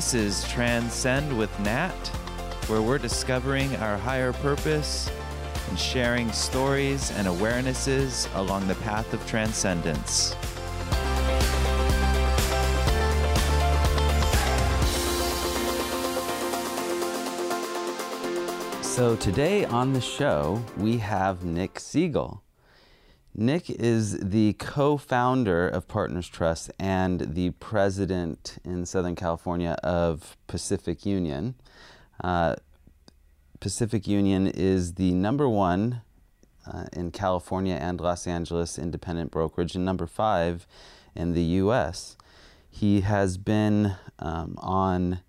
This is Transcend with Nat, where we're discovering our higher purpose and sharing stories and awarenesses along the path of transcendence. So, today on the show, we have Nick Segal. Nick is the co founder of Partners Trust and the president in Southern California of Pacific Union. Uh, Pacific Union is the number one uh, in California and Los Angeles independent brokerage, and number five in the US. He has been um, on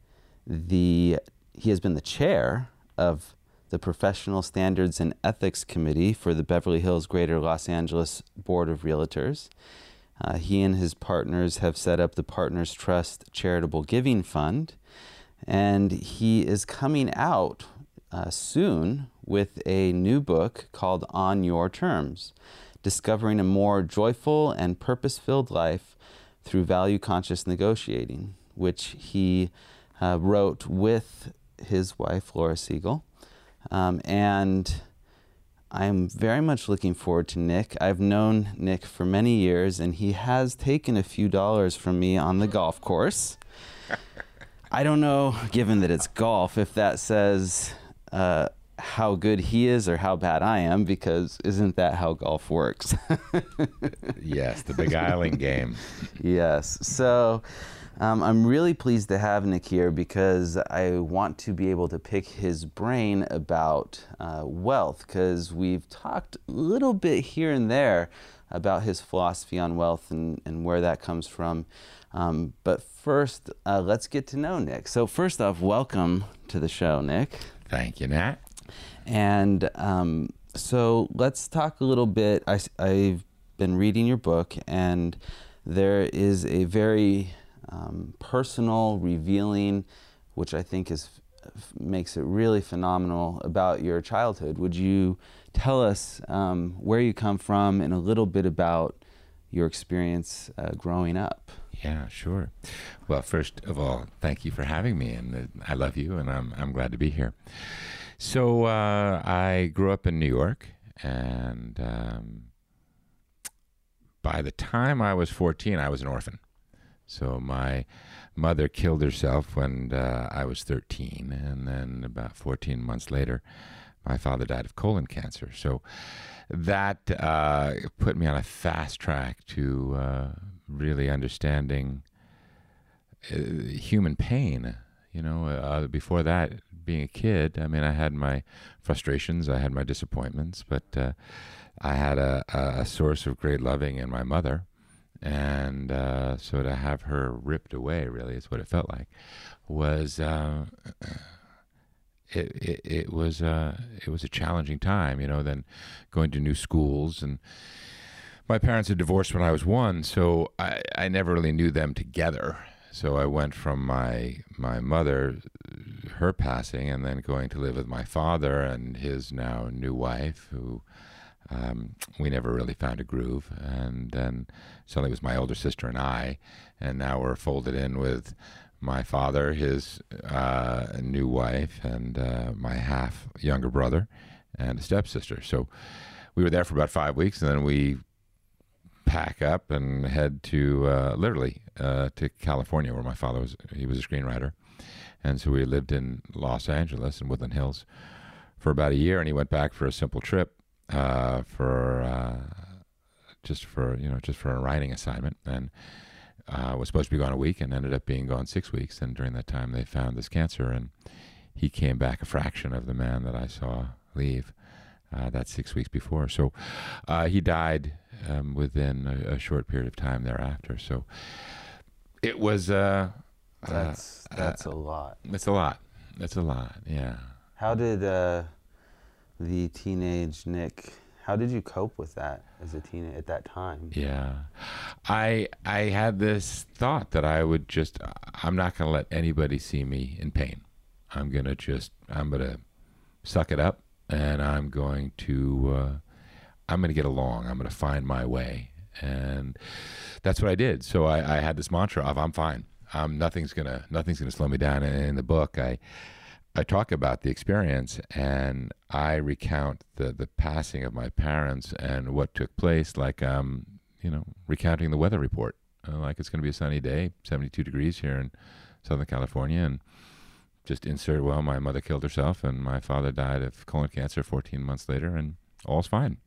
the he has been the chair of the Professional Standards and Ethics Committee for the Beverly Hills Greater Los Angeles Board of Realtors. Uh, he and his partners have set up the Partners Trust Charitable Giving Fund, and he is coming out uh, soon with a new book called On Your Terms Discovering a More Joyful and Purpose Filled Life Through Value Conscious Negotiating, which he uh, wrote with his wife, Laura Segal. Um, and I'm very much looking forward to Nick. I've known Nick for many years, and he has taken a few dollars from me on the golf course. I don't know, given that it's golf, if that says uh, how good he is or how bad I am, because isn't that how golf works? yes, the beguiling game. Yes. So. Um, I'm really pleased to have Nick here because I want to be able to pick his brain about uh, wealth because we've talked a little bit here and there about his philosophy on wealth and, and where that comes from. Um, but first, uh, let's get to know Nick. So, first off, welcome to the show, Nick. Thank you, Nat. And um, so let's talk a little bit. I, I've been reading your book, and there is a very um, personal, revealing, which I think is makes it really phenomenal about your childhood. Would you tell us um, where you come from and a little bit about your experience uh, growing up? Yeah, sure. Well, first of all, thank you for having me, and uh, I love you, and I'm I'm glad to be here. So uh, I grew up in New York, and um, by the time I was 14, I was an orphan. So my mother killed herself when uh, I was 13, and then about 14 months later, my father died of colon cancer. So that uh, put me on a fast track to uh, really understanding uh, human pain. You know, uh, before that, being a kid, I mean, I had my frustrations, I had my disappointments, but uh, I had a, a source of great loving in my mother and uh, so to have her ripped away really is what it felt like was uh, it, it, it was uh, it was a challenging time you know then going to new schools and my parents had divorced when I was one so I, I never really knew them together. So I went from my my mother her passing and then going to live with my father and his now new wife who um, we never really found a groove. And then suddenly it was my older sister and I, and now we're folded in with my father, his uh, new wife, and uh, my half younger brother, and a stepsister. So we were there for about five weeks, and then we pack up and head to uh, literally uh, to California, where my father was. He was a screenwriter, and so we lived in Los Angeles and Woodland Hills for about a year, and he went back for a simple trip uh, for uh, just for you know just for a writing assignment. And uh, was supposed to be gone a week and ended up being gone six weeks. And during that time they found this cancer and he came back a fraction of the man that I saw leave uh, that six weeks before. So uh, he died um, within a, a, short period of time thereafter. So it was uh, that's that's a lot. It's a lot. It's a lot. Yeah. How did the teenage Nick. How did you cope with that as a teen at that time? Yeah, I I had this thought that I would just I'm not going to let anybody see me in pain. I'm going to just I'm going to suck it up and I'm going to uh, I'm going to get along. I'm going to find my way, and that's what I did. So I, I had this mantra of I'm fine. Um, nothing's gonna nothing's gonna slow me down. And in the book, I I talk about the experience and I recount the the passing of my parents and what took place, like um you know recounting the weather report. Uh, like it's going to be a sunny day, 72 degrees here in Southern California, and just insert well, my mother killed herself and my father died of colon cancer 14 months later, and all's fine.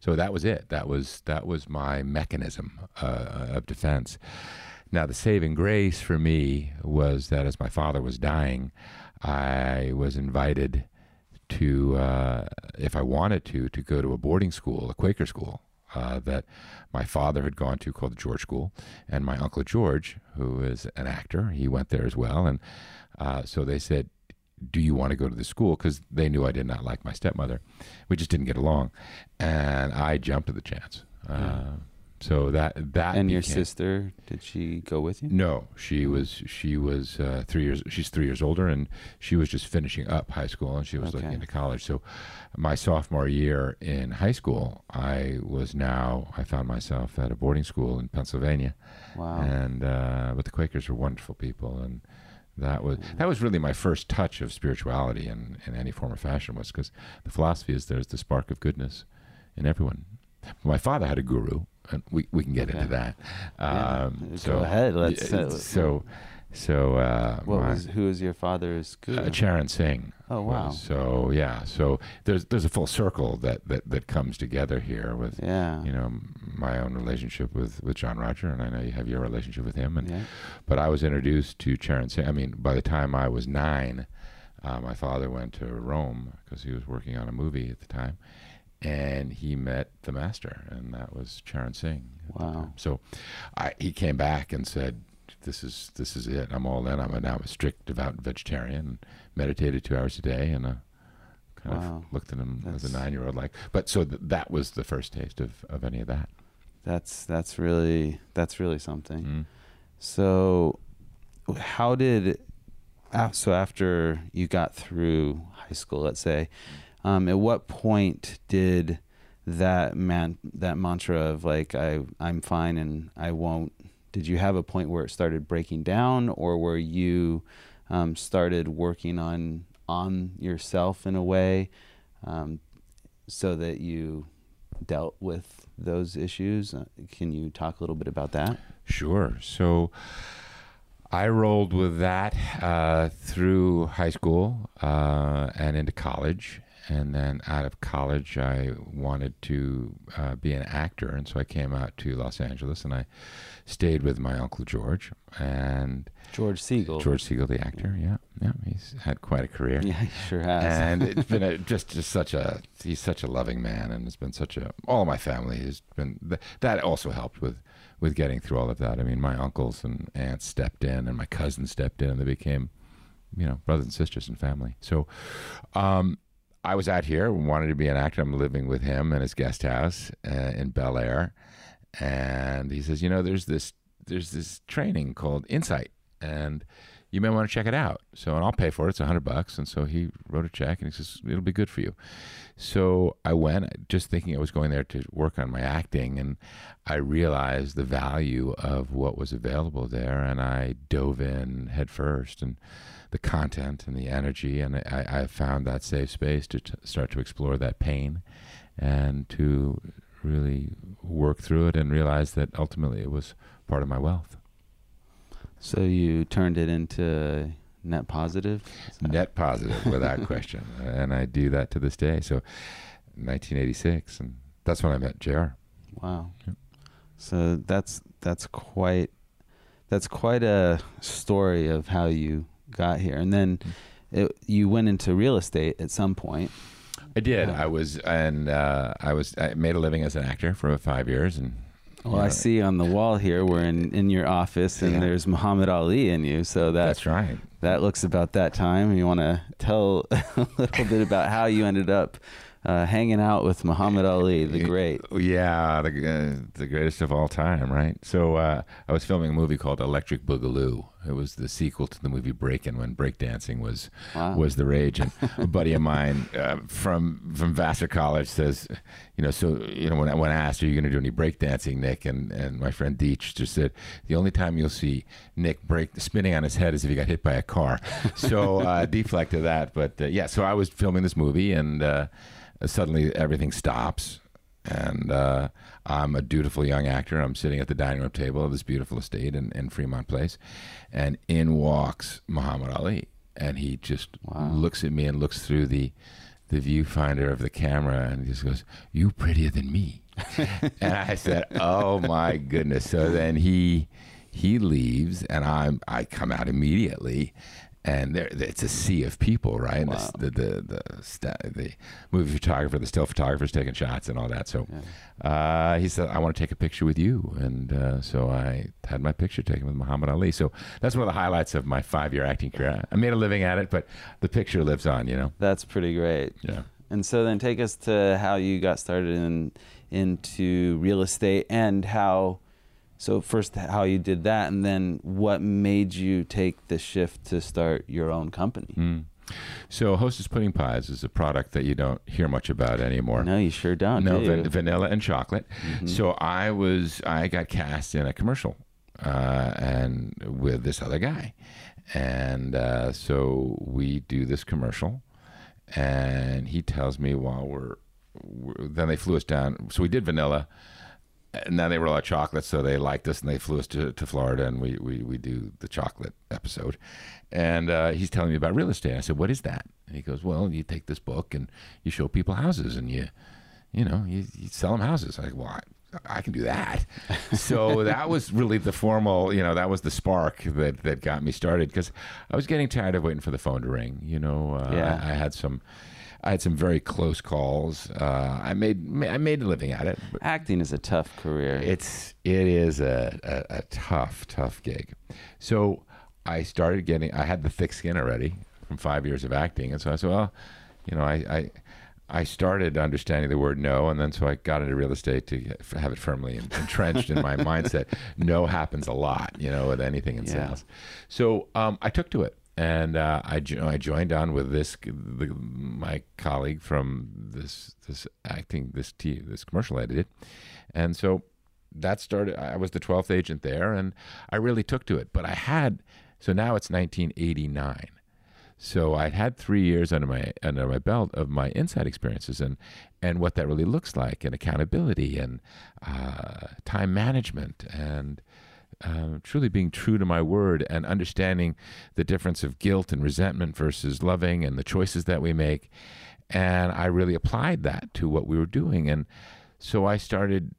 So that was it. That was that was my mechanism uh, of defense. Now the saving grace for me was that as my father was dying, I was invited to, uh, if I wanted to, to go to a boarding school, a Quaker school. Uh, that my father had gone to called the George School, and my uncle George, who is an actor, he went there as well. And uh, so they said, do you want to go to the school? Because they knew I did not like my stepmother. We just didn't get along. And I jumped at the chance. Uh, so that that And your sister, did she go with you? No, she was she was uh, three years. She's three years older, and she was just finishing up high school, and she was looking into college. So, my sophomore year in high school, I was now I found myself at a boarding school in Pennsylvania, Wow. and uh, but the Quakers were wonderful people, and that was that was really my first touch of spirituality in, in any form or fashion was because the philosophy is there's the spark of goodness in everyone. My father had a guru, and we, we can get Okay. into that. Yeah, Um, go so ahead, let's, uh, so so uh, What my- was who was your father's guru? uh, Charan Singh. Oh, wow. was- So yeah, so there's there's a full circle that, that, that comes together here with yeah. you know my own relationship with, with John Roger, and I know you have your relationship with him. And yeah. but I was introduced to Charan Singh. I mean, by the time I was nine, uh, my father went to Rome because he was working on a movie at the time, and he met the master, and that was Charan Singh. Wow. So, I, he came back and said, "This is this is it. I'm all in. I'm a, now a strict, devout vegetarian. Meditated two hours a day, and uh, kind Wow. of looked at him as a nine year old. Like, but so th- that was the first taste of, of any of that. That's that's really that's really something. Mm. So, how did so after you got through high school, let's say, um, at what point did that man that mantra of like I I'm fine and I won't? Did you have a point where it started breaking down, or where you um, started working on on yourself in a way, um, so that you dealt with those issues? Uh, can you talk a little bit about that? Sure. So I rolled with that uh, through high school uh, and into college. And then out of college, I wanted to uh, be an actor. And so I came out to Los Angeles and I stayed with my Uncle George and George Segal. George Segal, the actor. Yeah. Yeah. He's had quite a career Yeah, he sure has. and it's been a, just just such a he's such a loving man, and it's been such a all my family has been th- that also helped with with getting through all of that. I mean, my uncles and aunts stepped in, and my cousins stepped in, and they became you know brothers and sisters and family. So. um I was out here, wanted to be an actor. I'm living with him in his guest house uh, in Bel Air, and he says, "You know, there's this there's this training called Insight, and you may want to check it out. So, and I'll pay for it. It's a hundred bucks. And so he wrote a check, and he says it'll be good for you. So I went, just thinking I was going there to work on my acting, and I realized the value of what was available there, and I dove in headfirst and the content and the energy, and I, I found that safe space to t- start to explore that pain, and to really work through it, and realize that ultimately it was part of my wealth. so you turned it into net positive. Net positive, without question, and I do that to this day. So, 1986, and that's when I met Jr. Wow. Yep. So that's that's quite that's quite a story of how you got here, and then it, you went into real estate at some point. I did. Yeah. I was, and uh, I was. I made a living as an actor for about five years, and Well, I see on the wall here we're in in your office, and Yeah. there's Muhammad Ali in you. So that that's right. that looks about that time. You want to tell a little bit about how you ended up uh, hanging out with Muhammad Ali, the great. Yeah, the uh, the greatest of all time, right? So uh, I was filming a movie called Electric Boogaloo, It was the sequel to the movie Breakin' when breakdancing was Wow. was the rage. And a buddy of mine uh, from from Vassar College says, you know, so you know when I, when I asked, "Are you going to do any breakdancing, Nick?" and and my friend Deech just said, the only time you'll see Nick break spinning on his head is if he got hit by a car. So uh, deflect of that. But uh, yeah, so I was filming this movie, and uh, suddenly everything stops. And uh, I'm a dutiful young actor. I'm sitting at the dining room table of this beautiful estate in, in Fremont Place. And in walks Muhammad Ali. And he just looks at me and looks through the, the viewfinder of the camera and he just goes, You prettier than me. and I said, "Oh my goodness!" So then he he leaves, and I'm I come out immediately, and there it's a sea of people, right? Wow. the, the the the sta- the movie photographer, the still photographers taking shots and all that. So uh, he said, "I want to take a picture with you," and uh, so I had my picture taken with Muhammad Ali. So that's one of the highlights of my five year acting career. I made a living at it, but the picture lives on. You know. That's pretty great. Yeah. And so then take us to how you got started in into real estate and how so first how you did that and then what made you take the shift to start your own company. Mm. So Hostess Pudding Pies is a product that you don't hear much about anymore. No, you sure don't. no do van- vanilla and chocolate. So I was I got cast in a commercial, uh, and with this other guy, and uh, so we do this commercial, and he tells me while we're, we're then they flew us down. So we did vanilla. And then they were all chocolate, so they liked us, and they flew us to, to Florida, and we, we, we do the chocolate episode. And uh, he's telling me about real estate. I said, "What is that?" And he goes, "Well, you take this book and you show people houses, and you you know, you, you sell them houses. I'm like, well, I, I can do that. so that was really the formal, you know, that was the spark that, that got me started because I was getting tired of waiting for the phone to ring. You know, uh, Yeah. I, I had some, I had some very close calls. Uh, I made, I made a living at it. Acting is a tough career. it's, it is a, a, a tough, tough gig. So I started getting, I had the thick skin already from five years of acting. And so I said, well, you know, I, I, I started understanding the word no, and then so I got into real estate to have it firmly entrenched in my mindset. No happens a lot, you know, with anything in Yeah. sales. So um, I took to it, and uh, I, jo- I joined on with this the, my colleague from this this acting this t- this commercial I did, and so that started. I was the twelfth agent there, and I really took to it. But I had so now it's 1989. So I'd had three years under my under my belt of my Insight experiences and and what that really looks like and accountability and uh, time management and uh, truly being true to my word and understanding the difference of guilt and resentment versus loving and the choices that we make. And I really applied that to what we were doing. And so I started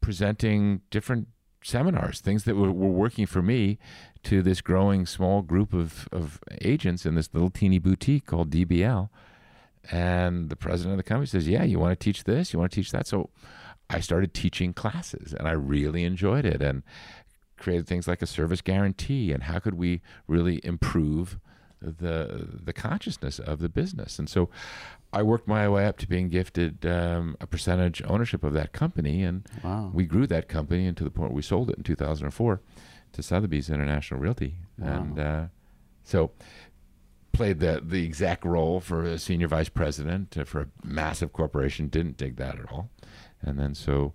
presenting different seminars, things that were, were working for me, to this growing small group of, of agents in this little teeny boutique called DBL. And the president of the company says, Yeah, you want to teach this? You want to teach that? So I started teaching classes and I really enjoyed it and created things like a service guarantee and how could we really improve the the consciousness of the business. And so I worked my way up to being gifted um, a percentage ownership of that company and wow. we grew that company and to the point we sold it in 2004 to Sotheby's International Realty. Wow. And uh, so played the, the exact role for a senior vice president uh, for a massive corporation. Didn't dig that at all. And then so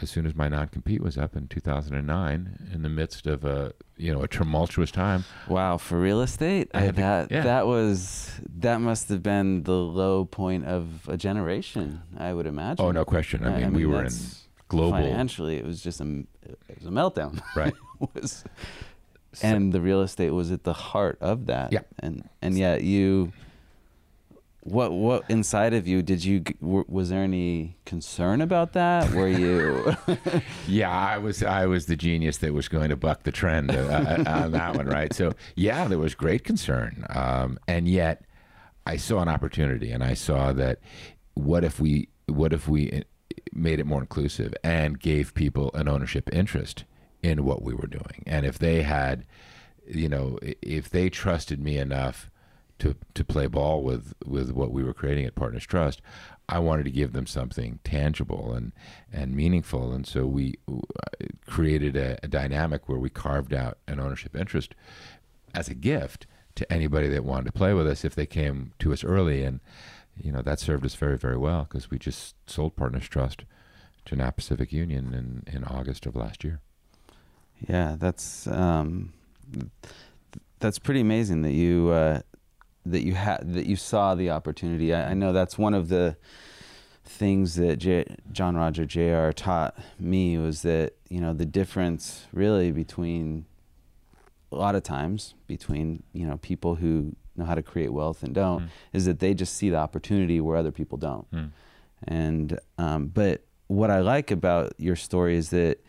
as soon as my non-compete was up in 2009, in the midst of a you know a tumultuous time, Wow, for real estate, I had to- that yeah. that was that must have been the low point of a generation. I would imagine. oh no question. I I- mean, I we were in global Financially, it was just a it was a meltdown. right. Was, So- and the real estate was at the heart of that. Yeah. And and yet you. What what inside of you did you was there any concern about that? Were you? Yeah, I was I was the genius that was going to buck the trend uh, uh, on that one, right? So yeah, there was great concern, um, and yet I saw an opportunity, and I saw that what if we what if we uh, made it more inclusive and gave people an ownership interest in what we were doing, and if they had, you know, if they trusted me enough to to play ball with with what we were creating at Partners Trust, I wanted to give them something tangible and and meaningful, and so we uh, created a, a dynamic where we carved out an ownership interest as a gift to anybody that wanted to play with us if they came to us early, and you know that served us very very well because we just sold Partners Trust to Napa Pacific Union in in August of last year. Yeah, that's um, that's pretty amazing that you uh, that you had that you saw the opportunity. I, I, know that's one of the things that J- John Roger Jr. taught me was that you know the difference really between a lot of times between you know people who know how to create wealth and don't mm. is that they just see the opportunity where other people don't. Mm. And um, but what I like about your story is that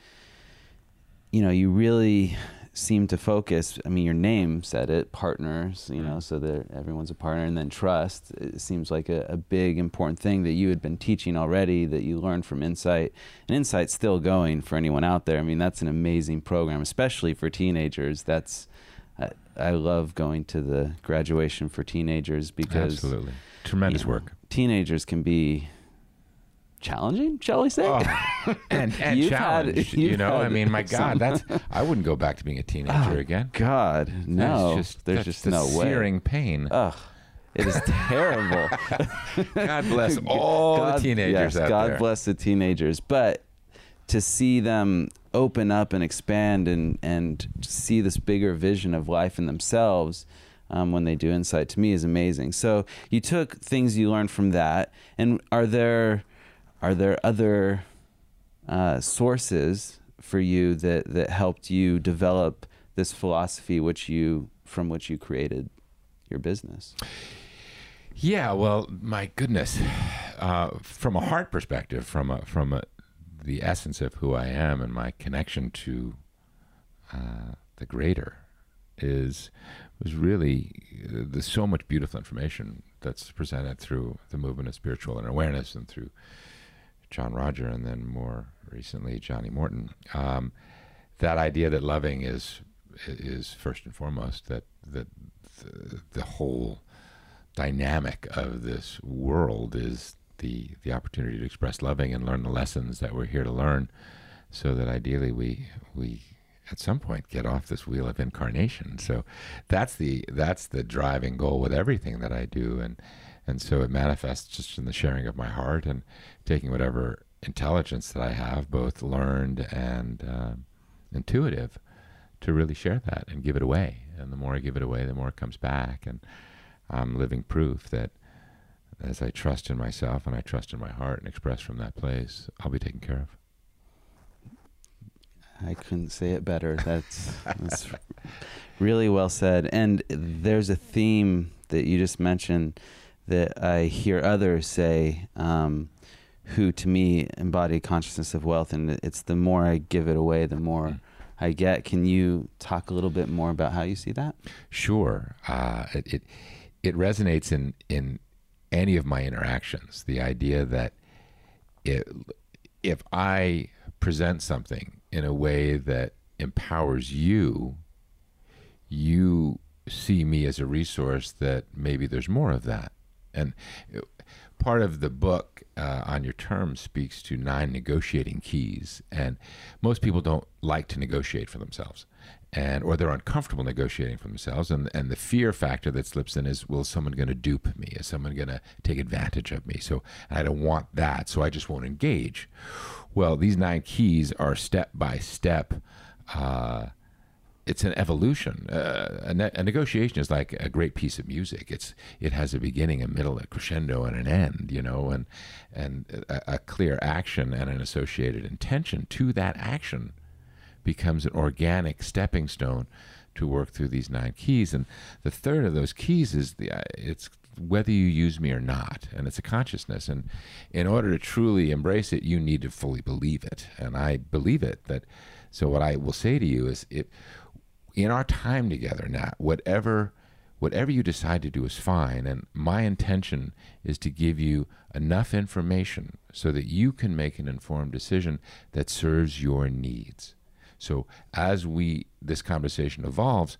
you know you really seem to focus. I mean, your name said it, partners. You mm-hmm. know, so that everyone's a partner, and then trust. It seems like a, a, big important thing that you had been teaching already that you learned from Insight, and Insight's still going for anyone out there. I mean, that's an amazing program, especially for teenagers. That's I, I love going to the graduation for teenagers because absolutely tremendous you know, work. Teenagers can be challenging, shall we say? Oh, and and challenge. you know, I mean, my God, that's I wouldn't go back to being a teenager oh, again. God, no. There's just, there's just the no way. Searing pain. Ugh. It is terrible. God bless all God, the teenagers yes, out God there. bless the teenagers. But to see them open up and expand and, and see this bigger vision of life in themselves um, when they do insight to me is amazing. So you took things you learned from that. And are there are there other uh, sources for you that, that helped you develop this philosophy which you from which you created your business? Yeah, well, my goodness, uh, from a heart perspective, from a, from a, the essence of who I am and my connection to uh, the greater is was really uh, there's so much beautiful information that's presented through the movement of spiritual inner awareness and through John Roger, and then more recently Johnny Morton. Um, that idea that loving is is first and foremost that that the, the whole dynamic of this world is the the opportunity to express loving and learn the lessons that we're here to learn, so that ideally we we at some point get off this wheel of incarnation. So that's the that's the driving goal with everything that I do, and and so it manifests just in the sharing of my heart and taking whatever intelligence that I have, both learned and uh, intuitive, to really share that and give it away. And the more I give it away, the more it comes back. And I'm living proof that as I trust in myself and I trust in my heart and express from that place, I'll be taken care of. I couldn't say it better. That's, that's really well said. And there's a theme that you just mentioned that I hear others say, um, who to me embody consciousness of wealth, and it's the more I give it away, the more. I get. Can you talk a little bit more about how you see that? Sure. Uh, it, it, it resonates in in any of my interactions. The idea that it, if I present something in a way that empowers you, you see me as a resource that maybe there's more of that. And part of the book uh, on your terms speaks to nine negotiating keys, and most people don't like to negotiate for themselves, and or they're uncomfortable negotiating for themselves, and and the fear factor that slips in is, well, someone going to dupe me? Is someone going to take advantage of me? So I don't want that, so I just won't engage. Well, these nine keys are step by step. Uh, it's an evolution. Uh, a, ne- a, negotiation is like a great piece of music. It's it has a beginning, a middle, a crescendo, and an end. You know, and and a, a clear action and an associated intention to that action becomes an organic stepping stone to work through these nine keys. And the third of those keys is the uh, it's whether you use me or not, and it's a consciousness. And in order to truly embrace it, you need to fully believe it. And I believe it. That so what I will say to you is it in our time together now, whatever whatever you decide to do is fine. And my intention is to give you enough information so that you can make an informed decision that serves your needs. So as we this conversation evolves,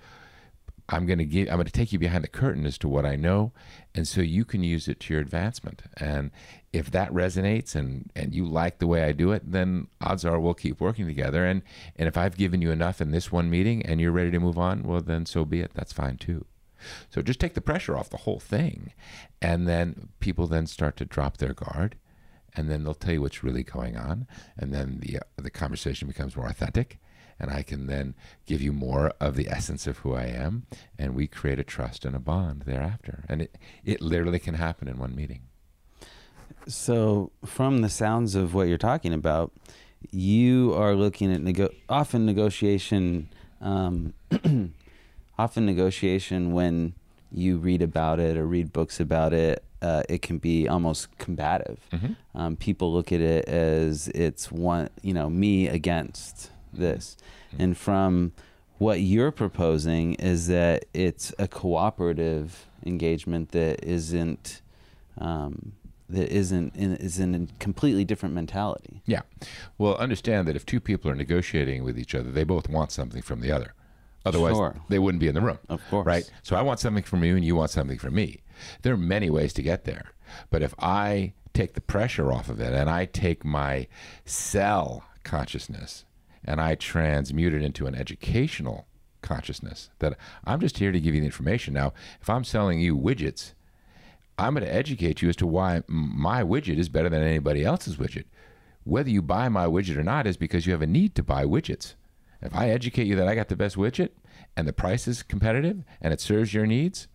I'm going to give I'm going to take you behind the curtain as to what I know and so you can use it to your advancement and if that resonates and and you like the way I do it then odds are we'll keep working together. And and if I've given you enough in this one meeting and you're ready to move on well then so be it. That's fine too. So just take the pressure off the whole thing. And then people then start to drop their guard. And then they'll tell you what's really going on. And then the uh, the conversation becomes more authentic. And I can then give you more of the essence of who I am, and we create a trust and a bond thereafter. And it, it literally can happen in one meeting. So, from the sounds of what you're talking about, you are looking at nego- often negotiation, um, often negotiation when you read about it or read books about it. Uh, it can be almost combative. Mm-hmm. Um, people look at it as it's one, you know, me against this. Mm-hmm. And from what you're proposing is that it's a cooperative engagement that isn't um, that isn't in, is in a completely different mentality. Yeah. Well, understand that if two people are negotiating with each other, they both want something from the other. Otherwise, Sure. they wouldn't be in the room. Of course. Right? So I want something from you and you want something from me. There are many ways to get there. But if I take the pressure off of it and I take my sell consciousness and I transmute it into an educational consciousness that I'm just here to give you the information. Now, if I'm selling you widgets, I'm going to educate you as to why my widget is better than anybody else's widget. Whether you buy my widget or not is because you have a need to buy widgets. If I educate you that I got the best widget and the price is competitive and it serves your needs,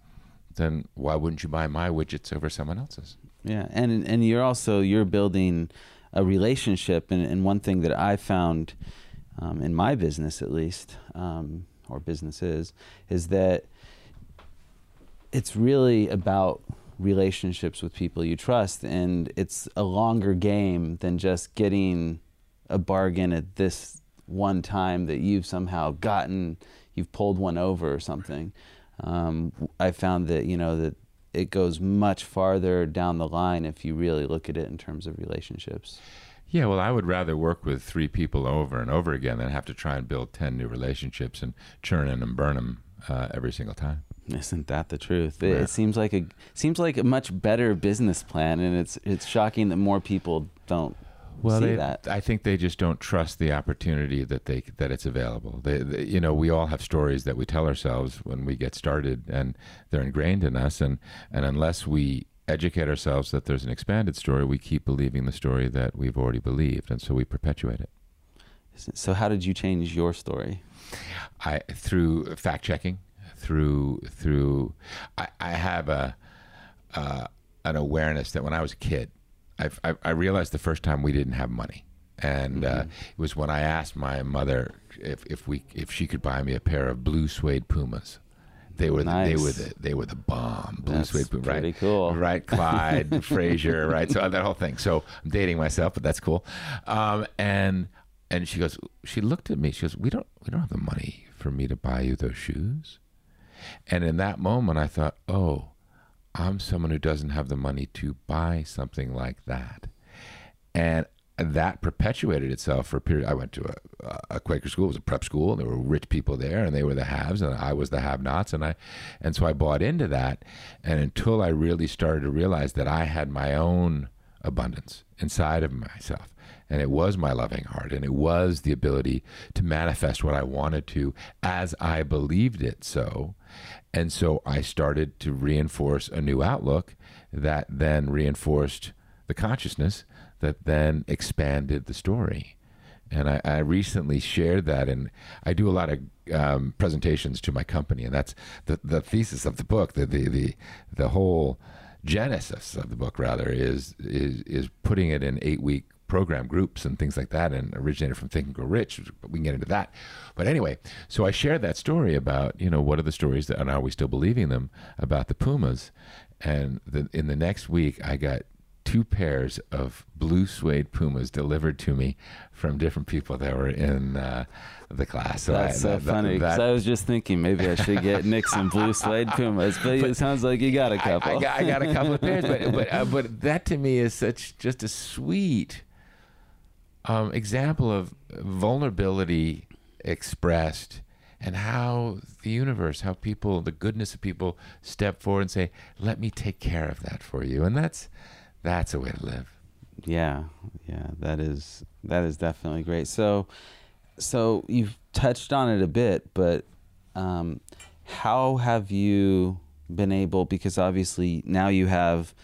then why wouldn't you buy my widgets over someone else's? Yeah, and and you're also you're building a relationship, and, and one thing that I found um, in my business, at least, um, or businesses, is that it's really about relationships with people you trust, and it's a longer game than just getting a bargain at this one time that you've somehow gotten, you've pulled one over or something. Um, I found that you know that it goes much farther down the line if you really look at it in terms of relationships. Yeah, well, I would rather work with three people over and over again than have to try and build 10 new relationships and churn in and burn them uh, every single time. Isn't that the truth? It, Yeah. it seems like a seems like a much better business plan, and it's it's shocking that more people don't see they, that. I think they just don't trust the opportunity that they that it's available. They, they, you know, we all have stories that we tell ourselves when we get started, and they're ingrained in us. And and unless we educate ourselves that there's an expanded story, we keep believing the story that we've already believed, and so we perpetuate it. So how did you change your story? I through fact checking, through through, I, I have a uh, an awareness that when I was a kid, I, I, I realized the first time we didn't have money, and uh, it was when I asked my mother if if we if she could buy me a pair of blue suede Pumas. They were the, they were the they were the bomb blue That's suede Puma, right? pretty cool. right? Clyde Frazier, right? So that whole thing. So I'm dating myself, but that's cool. Um, and and she goes, she looked at me. She goes, we don't we don't have the money for me to buy you those shoes. And in that moment, I thought, oh, I'm someone who doesn't have the money to buy something like that. And that perpetuated itself for a period. I went to a, a Quaker school. It was a prep school, and there were rich people there, and they were the haves, and I was the have-nots, and I, and so I bought into that. And until I really started to realize that I had my own abundance inside of myself, and it was my loving heart, and it was the ability to manifest what I wanted to as I believed it so. And so I started to reinforce a new outlook that then reinforced the consciousness that then expanded the story. And I, I recently shared that, and I do a lot of um, presentations to my company, and that's the, the thesis of the book. The, the the the whole genesis of the book, rather, is is is putting it in eight week program groups and things like that, and originated from Think and Grow Rich. We can get into that. But anyway, so I shared that story about you know what are the stories that and are we still believing them about the Pumas, and the, in the next week I got two pairs of blue suede Pumas delivered to me from different people that were in uh, the class. So That's I, so that- funny. 'cause that- I was just thinking maybe I should get Nick some blue suede Pumas, but, it sounds like you got a couple. I, got, I got a couple of pairs, but but uh, but that to me is such just a sweet um, example of vulnerability expressed and how the universe, how people, the goodness of people step forward and say, "Let me take care of that for you," and that's that's a way to live. Yeah, yeah, that is that is definitely great. So, so you've touched on it a bit, but um, how have you been able? Because obviously now you have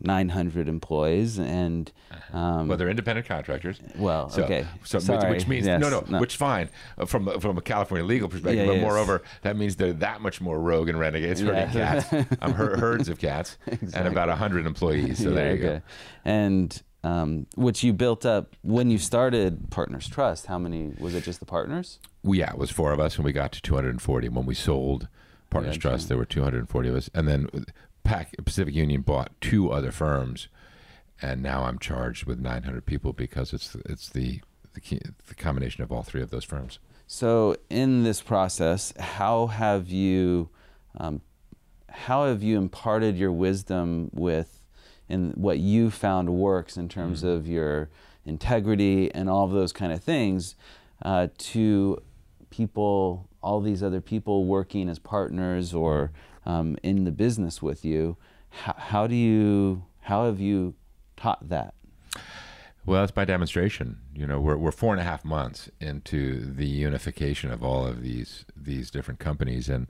900 employees and um, well they're independent contractors well so, okay so Sorry. which, means yes, no, no no which fine uh, from from a California legal perspective Yeah, but yes. moreover that means they're that much more rogue and renegades herding Yeah. cats I'm her- herds of cats and Exactly. about 100 employees so Yeah, there you okay. and um, which you built up when you started Partners Trust. How many was it? Just the partners? go yeah it was four of us and we got to 240 when we sold Partners Gotcha. Trust there were 240 of us and then Pacific Union bought two other firms and now I'm charged with 900 people because it's it's the the, key, the combination of all three of those firms So in this process, how have you, um, how have you imparted your wisdom with, in what you found works in terms Mm. of your integrity and all of those kind of things, uh, to people, all these other people working as partners or um, in the business with you? How, how do you, how have you taught that? Well, it's by demonstration. You know, we're we're four and a half months into the unification of all of these these different companies, and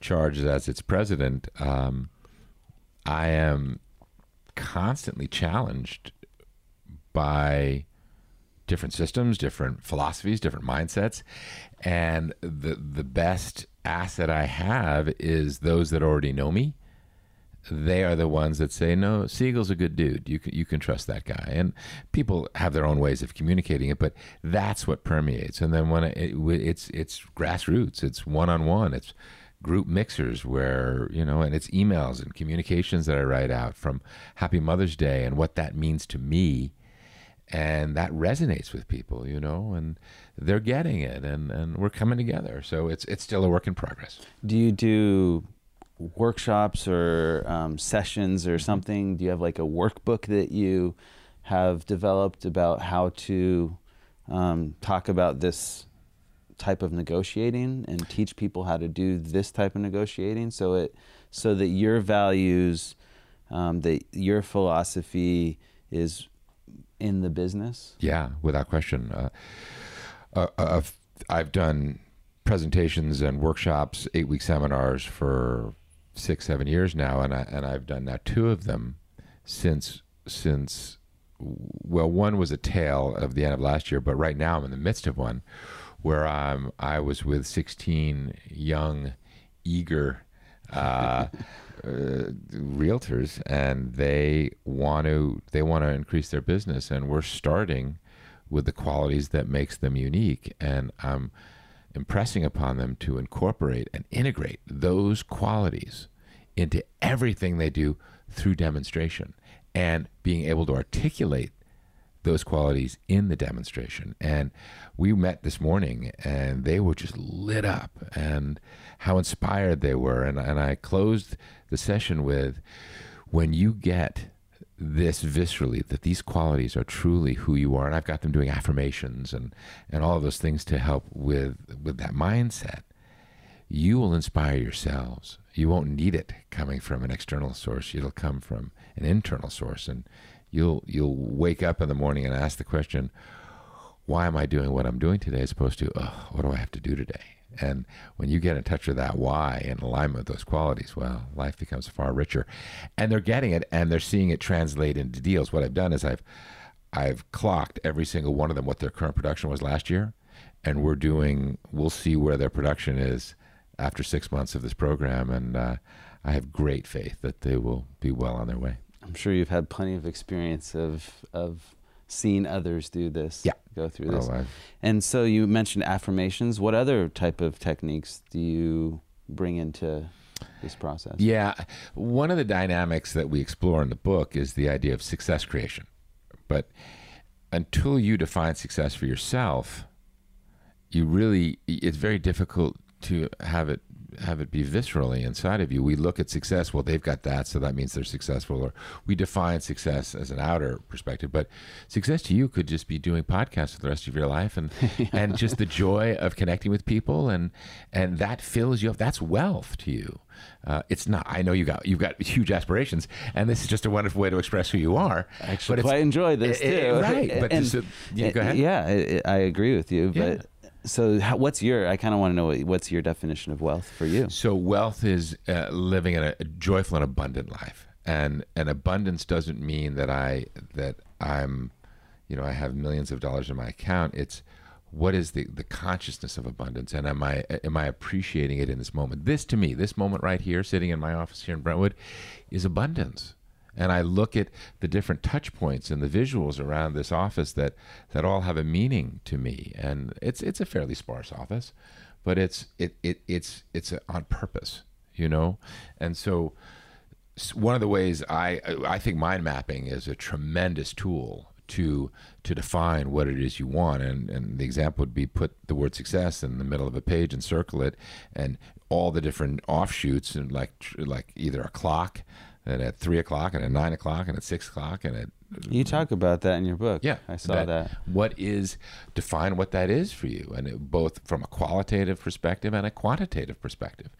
charged as its president, um, I am constantly challenged by different systems, different philosophies, different mindsets, and the the best asset I have is those that already know me they are the ones that say, "No, Segal's a good dude. You can you can trust that guy." And people have their own ways of communicating it, but that's what permeates. And then when it, it, it's it's grassroots, it's one on one, it's group mixers where you know, and it's emails and communications that I write out from Happy Mother's Day and what that means to me, and that resonates with people, you know, and they're getting it, and and we're coming together. So it's it's still a work in progress. Do you do workshops or um, sessions or something? Do you have like a workbook that you have developed about how to um, talk about this type of negotiating and teach people how to do this type of negotiating so it so that your values um, that your philosophy is in the business Yeah, without question. Uh, uh, I've, I've done presentations and workshops, eight week seminars for six, seven years now, and I and I've done now two of them since since well, one was a tale of the end of last year, but right now I'm in the midst of one where I'm I was with 16 young, eager. Uh, uh, realtors and they want to they want to increase their business and we're starting with the qualities that makes them unique and I'm impressing upon them to incorporate and integrate those qualities into everything they do through demonstration and being able to articulate those qualities in the demonstration. And we met this morning and they were just lit up and how inspired they were. And, and I closed the session with when you get this viscerally that these qualities are truly who you are and I've got them doing affirmations and and all of those things to help with with that mindset you will inspire yourselves. You won't need it coming from an external source. It'll come from an internal source. And you'll you'll wake up in the morning and ask the question why am I doing what I'm doing today as opposed to oh, what do I have to do today and when you get in touch with that why and alignment with those qualities, well, life becomes far richer. And they're getting it and they're seeing it translate into deals. What I've done is I've I've clocked every single one of them what their current production was last year. And we're doing we'll see where their production is after six months of this program. And uh, I have great faith that they will be well on their way. i'm sure you've had plenty of experience of of seeing others do this Yeah. go through this Oh, And so you mentioned affirmations. What other type of techniques do you bring into this process? Yeah. One of the dynamics that we explore in the book is the idea of success creation. But until you define success for yourself, you really, it's very difficult to have it have it be viscerally inside of you. We look at success. Well, they've got that, so that means they're successful. Or we define success as an outer perspective, but success to you could just be doing podcasts for the rest of your life, and yeah. and just the joy of connecting with people, and and that fills you up. That's wealth to you. Uh, it's not. I know you got you've got huge aspirations, and this is just a wonderful way to express who you are. Actually quite enjoy this eh, eh, too. It, right, but and, just, yeah, go eh, ahead. Yeah, I agree with you, but. So, how, what's your? I kind of want to know what's your definition of wealth for you. So, wealth is uh, living in a, a joyful and abundant life, and and abundance doesn't mean that I that I'm, you know, I have millions of dollars in my account. It's what is the, the consciousness of abundance and am I am I appreciating it in this moment? This to me, this moment right here, sitting in my office here in Brentwood, is abundance. And I look at the different touch points and the visuals around this office that that all have a meaning to me. And it's it's a fairly sparse office, but it's it, it it's it's on purpose, you know. And so one of the ways I I think mind mapping is a tremendous tool to to define what it is you want. And, and the example would be put the word success in the middle of a page and circle it, and all the different offshoots, and like like either a clock, and at three o'clock, and at nine o'clock, and at six o'clock, and at you talk about that in your book. Yeah, I saw that, that. What is define what that is for you, and it, both from a qualitative perspective and a quantitative perspective.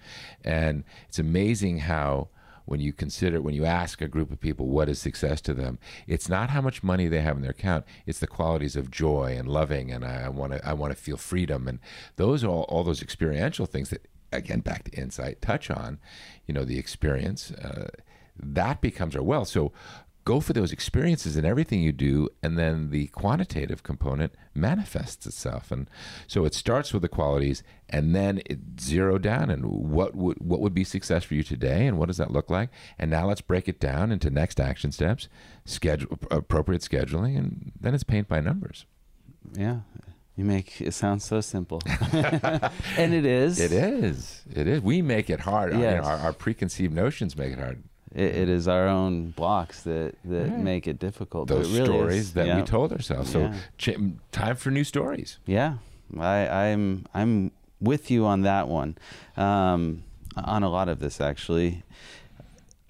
And it's amazing how when you consider when you ask a group of people what is success to them it's not how much money they have in their account it's the qualities of joy and loving and i want to i want to feel freedom and those are all, all those experiential things that again back to insight touch on you know the experience uh, that becomes our wealth so go for those experiences in everything you do, and then the quantitative component manifests itself. And so it starts with the qualities, and then it zero down and what would what would be success for you today, and what does that look like? And now let's break it down into next action steps, schedule appropriate scheduling, and then it's paint by numbers. Yeah. You make it sound so simple, and it is. It is. It is. We make it hard. Yes. Our, our preconceived notions make it hard it, it is our own blocks that that right. make it difficult. Those really stories is, that yeah. we told ourselves. So yeah. ch- time for new stories. Yeah, I, I'm I'm with you on that one, um, on a lot of this actually.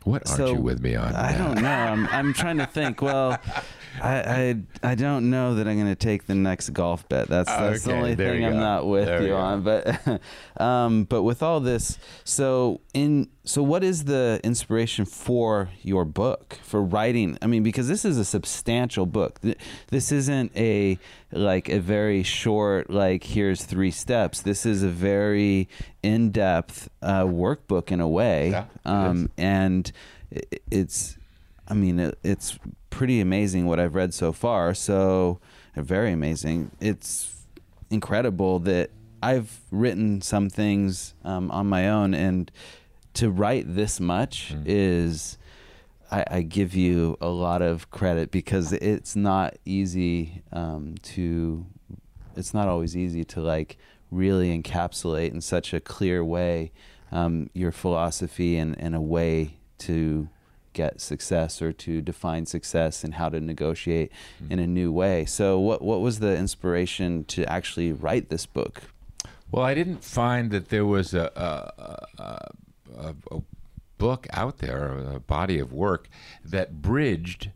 What aren't so, you with me on? I don't know. I'm I'm trying to think. Well, I, I, I don't know that I'm going to take the next golf bet. That's that's okay, the only thing I'm not with there you on. But um, but with all this, so in so what is the inspiration for your book for writing? I mean, because this is a substantial book. This isn't a like a very short like here's three steps. This is a very in depth uh, workbook in a way, yeah, um, and it's I mean, it, it's pretty amazing what I've read so far. So, very amazing. It's incredible that I've written some things um, on my own, and to write this much mm. is. I, I, give you a lot of credit because it's not easy um, to. It's not always easy to like really encapsulate in such a clear way um, your philosophy and, and a way to get success or to define success and how to negotiate mm-hmm. in a new way. So, what what was the inspiration to actually write this book? Well, I didn't find that there was a, a, a, a book out there, a body of work that bridged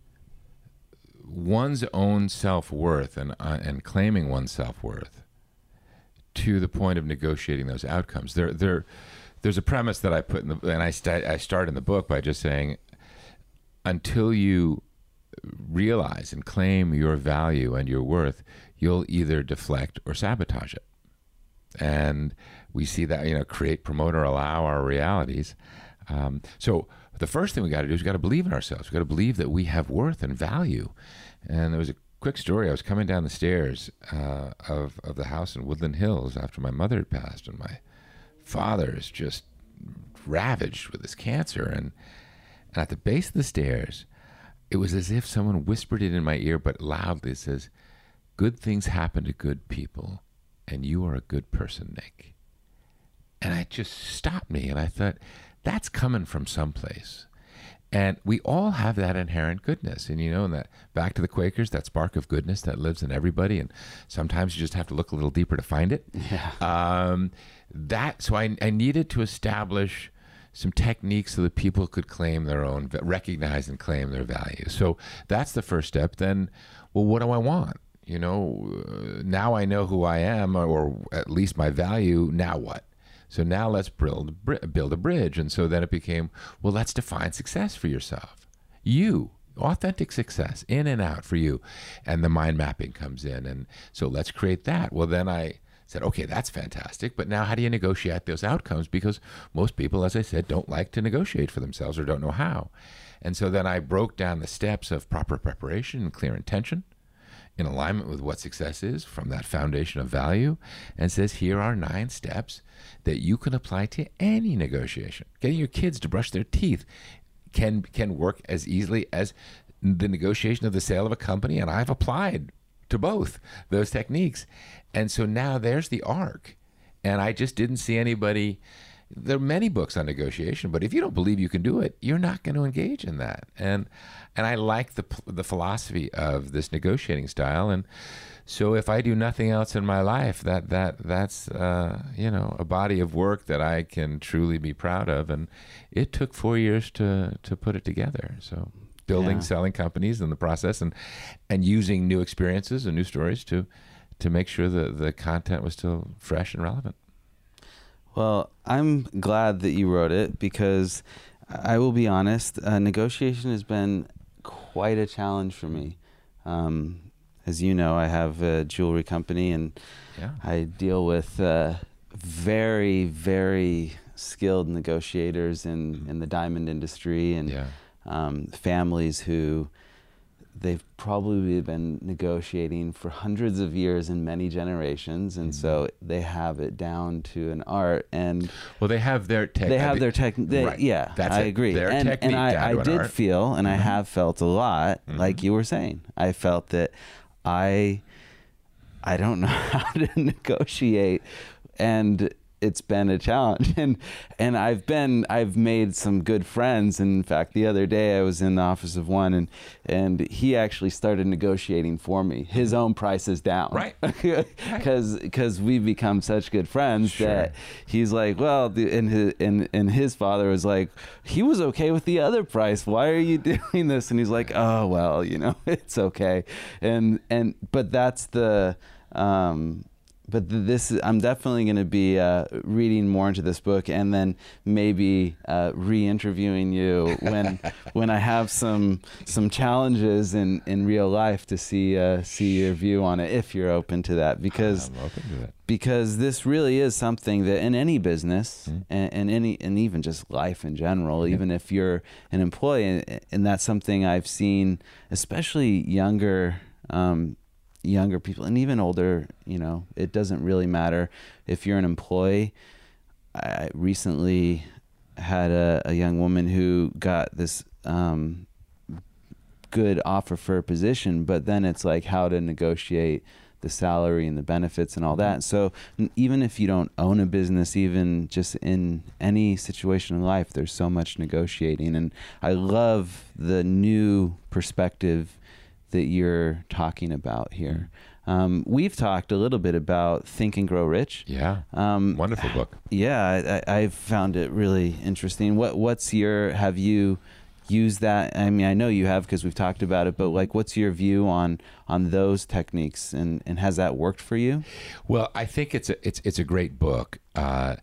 one's own self worth and uh, and claiming one's self worth to the point of negotiating those outcomes. There, there, there's a premise that I put in the, and I, st- I start in the book by just saying until you realize and claim your value and your worth, you'll either deflect or sabotage it. And we see that, you know, create, promote, or allow our realities. Um, so the first thing we got to do is we got to believe in ourselves. We got to believe that we have worth and value. And there was a quick story. I was coming down the stairs uh, of of the house in Woodland Hills after my mother had passed, and my father is just ravaged with this cancer, and and at the base of the stairs, it was as if someone whispered it in my ear, but loudly. Says, Good things happen to good people, and you are a good person, Nick. And it just stopped me, and I thought, that's coming from someplace. And we all have that inherent goodness. And you know, and that back to the Quakers, that spark of goodness that lives in everybody. And sometimes you just have to look a little deeper to find it. Yeah. Um, that so I, I needed to establish some techniques so that people could claim their own, recognize and claim their value. So that's the first step. Then, well, what do I want? You know, uh, now I know who I am, or at least my value. Now what? So now let's build build a bridge. And so then it became, well, let's define success for yourself. You, authentic success, in and out for you. And the mind mapping comes in. And so let's create that. Well, then I said, okay, that's fantastic. But now how do you negotiate those outcomes? Because most people, as I said, don't like to negotiate for themselves or don't know how. And so then I broke down the steps of proper preparation and clear intention in alignment with what success is from that foundation of value and says here are nine steps that you can apply to any negotiation. Getting your kids to brush their teeth can can work as easily as the negotiation of the sale of a company and I've applied to both those techniques. And so now there's the arc. And I just didn't see anybody. There are many books on negotiation, but if you don't believe you can do it, you're not going to engage in that. And and I like the the philosophy of this negotiating style. And so if I do nothing else in my life, that that that's uh, you know a body of work that I can truly be proud of. And it took four years to to put it together. So building, yeah. selling companies in the process, and and using new experiences and new stories to to make sure that the content was still fresh and relevant. Well, I'm glad that you wrote it because I will be honest, uh, negotiation has been quite a challenge for me. Um, as you know, I have a jewelry company and yeah. I deal with uh, very, very skilled negotiators in, mm-hmm. in the diamond industry and yeah. Um, families who they've probably been negotiating for hundreds of years in many generations and mm-hmm. so they have it down to an art and well they have their tech they have their tech right. yeah That's i agree their and, and i, I did art. feel and mm-hmm. i have felt a lot mm-hmm. like you were saying i felt that i i don't know how to negotiate and it's been a challenge. And and I've been I've made some good friends. In fact the other day I was in the office of one and and he actually started negotiating for me. His own prices down. Right. Because because we've become such good friends sure. that he's like well the, and his and, and his father was like he was okay with the other price. Why are you doing this? And he's like oh well you know it's okay. And and but that's the um but this I'm definitely going to be uh, reading more into this book and then maybe uh, re-interviewing you when when I have some some challenges in, in real life to see uh, see your view on it if you're open to that because to that. because this really is something that in any business mm-hmm. and, and, any and even just life in general even if you're an employee and, and, that's something I've seen especially younger um, younger people and even older, you know, it doesn't really matter if you're an employee. I recently had a, a young woman who got this um, good offer for a position, but then it's like how to negotiate the salary and the benefits and all that. So even if you don't own a business, even just in any situation in life, there's so much negotiating. And I love the new perspective that you're talking about here. Um, we've talked a little bit about Think and Grow Rich. Yeah, um, wonderful book. Yeah, I, have found it really interesting. What What's your Have you used that? I mean, I know you have because we've talked about it. But like, what's your view on on those techniques, and and has that worked for you? Well, I think it's a it's it's a great book. Uh,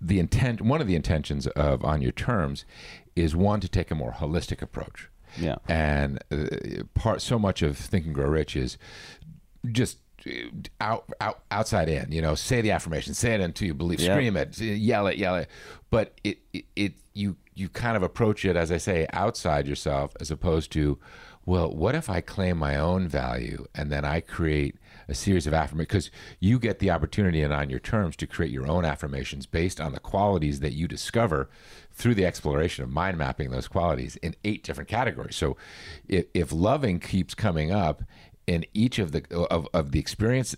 the intent, one of the intentions of On Your Terms, is one to take a more holistic approach yeah. And uh, part so much of Think and Grow Rich is just uh, out, out outside in you know say the affirmation say it until you believe yep. scream it yell it yell it but it, it, it you you kind of approach it as i say outside yourself as opposed to well what if i claim my own value and then i create a series of affirmations because you get the opportunity and on your terms to create your own affirmations based on the qualities that you discover through the exploration of mind mapping those qualities in eight different categories. So if, if loving keeps coming up in each of the of, of the experience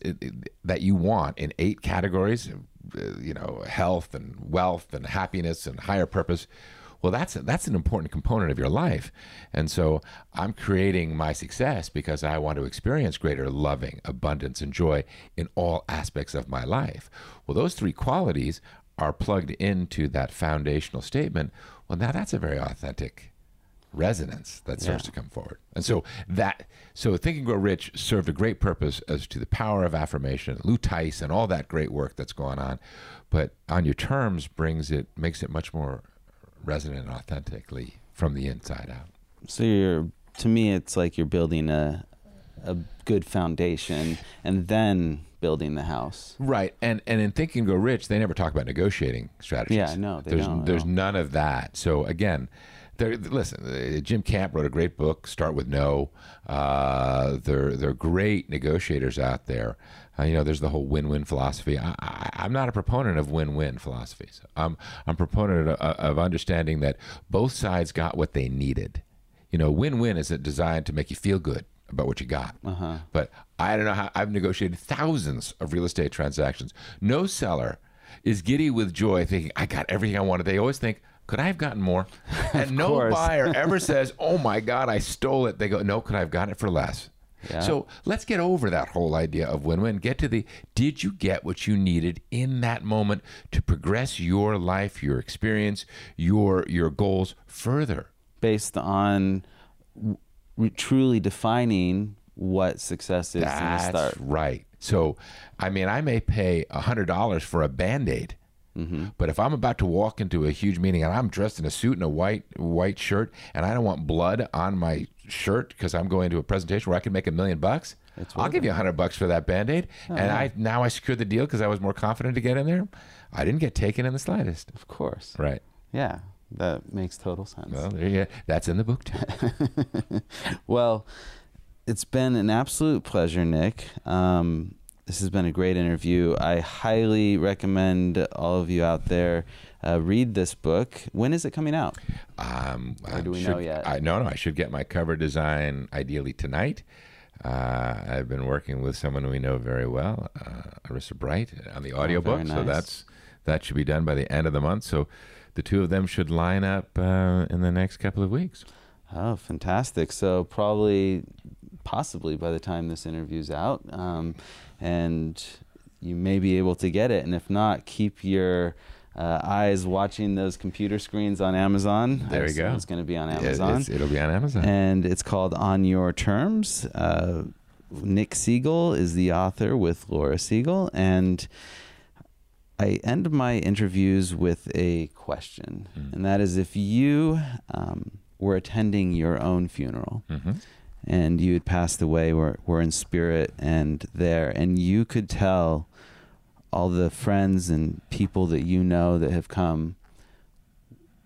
that you want in eight categories, uh, you know, health and wealth and happiness and higher purpose, Well, that's that's an important component of your life, and so I'm creating my success because I want to experience greater loving, abundance, and joy in all aspects of my life. Well, those three qualities are plugged into that foundational statement. Well, now that's a very authentic resonance that starts Yeah. to come forward. And so that so Think and Grow Rich served a great purpose as to the power of affirmation, Lou Tice and all that great work that's going on. But on your terms brings it makes it much more resonant and authentically from the inside out. So you're to me it's like you're building a a good foundation and then building the house. Right. And and in Think and Go Rich, they never talk about negotiating strategies. Yeah, no, they there's don't there's none of that. So again, there, listen, uh, Jim Camp wrote a great book, Start with No. Uh, they're they're great negotiators out there. Uh, you know, there's the whole win-win philosophy. I, I, I'm not a proponent of win-win philosophies. I'm I'm proponent of, of understanding that both sides got what they needed. You know, win-win is designed to make you feel good about what you got. Uh-huh. But I don't know how I've negotiated thousands of real estate transactions. No seller is giddy with joy thinking, I got everything I wanted. They always think, could I have gotten more? And no course. buyer ever says, Oh my God, I stole it. They go, No, could I have gotten it for less? Yeah. So let's get over that whole idea of win win. Get to the did you get what you needed in that moment to progress your life, your experience, your your goals further? Based on truly defining what success is That's start. right. So, I mean, I may pay hundred dollars for a band aid, Mm-hmm. but if I'm about to walk into a huge meeting and I'm dressed in a suit and a white white shirt, and I don't want blood on my shirt because I'm going to a presentation where I can make a million bucks, I'll give you a hundred bucks for that band aid. Oh, and I now I secured the deal because I was more confident to get in there. I didn't get taken in the slightest. Of course. Right. Yeah, that makes total sense. Well, there you go. That's in the book too. Well, it's been an absolute pleasure, Nick. Um, this has been a great interview. I highly recommend all of you out there uh, read this book. When is it coming out? Um, Or do we should- know yet? I, no, no. I should get my cover design ideally tonight. Uh, I've been working with someone we know very well, uh, Arissa Bright, on the audiobook. So Oh, nice. that's that should be done by the end of the month. So the two of them should line up uh, in the next couple of weeks. Oh, fantastic. So, probably, possibly by the time this interview's out, um, and you may be able to get it. And if not, keep your uh, eyes watching those computer screens on Amazon. There you go. It's going to be on Amazon. it's- it'll be on Amazon. and it's called On Your Terms. Uh, Nick Segal is the author with Laura Segal, and I end my interviews with a question, Mm. and that is if you um, were attending your own funeral hmm and you had passed away, were, were in spirit and there, and you could tell all the friends and people that you know that have come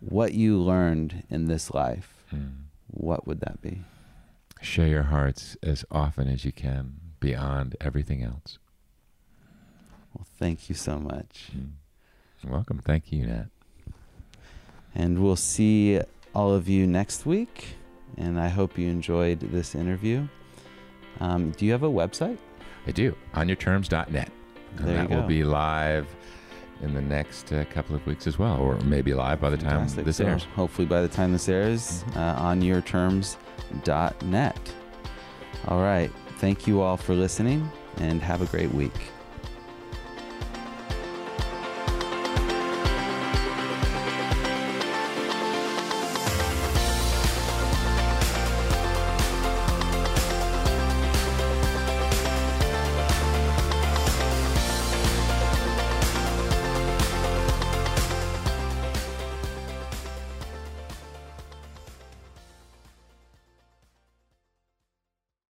what you learned in this life, Mm. what would that be? Share your hearts as often as you can beyond everything else. Well, thank you so much. Mm. You're welcome. Thank you, Nat. And we'll see all of you next week. And I hope you enjoyed this interview. Um, do you have a website? I do. OnYourTerms.net. And There that will be live in the next uh, couple of weeks as well, or maybe live by the time this So airs. Hopefully, by the time this airs, Mhm. uh, on yourterms.net. All right. Thank you all for listening and have a great week.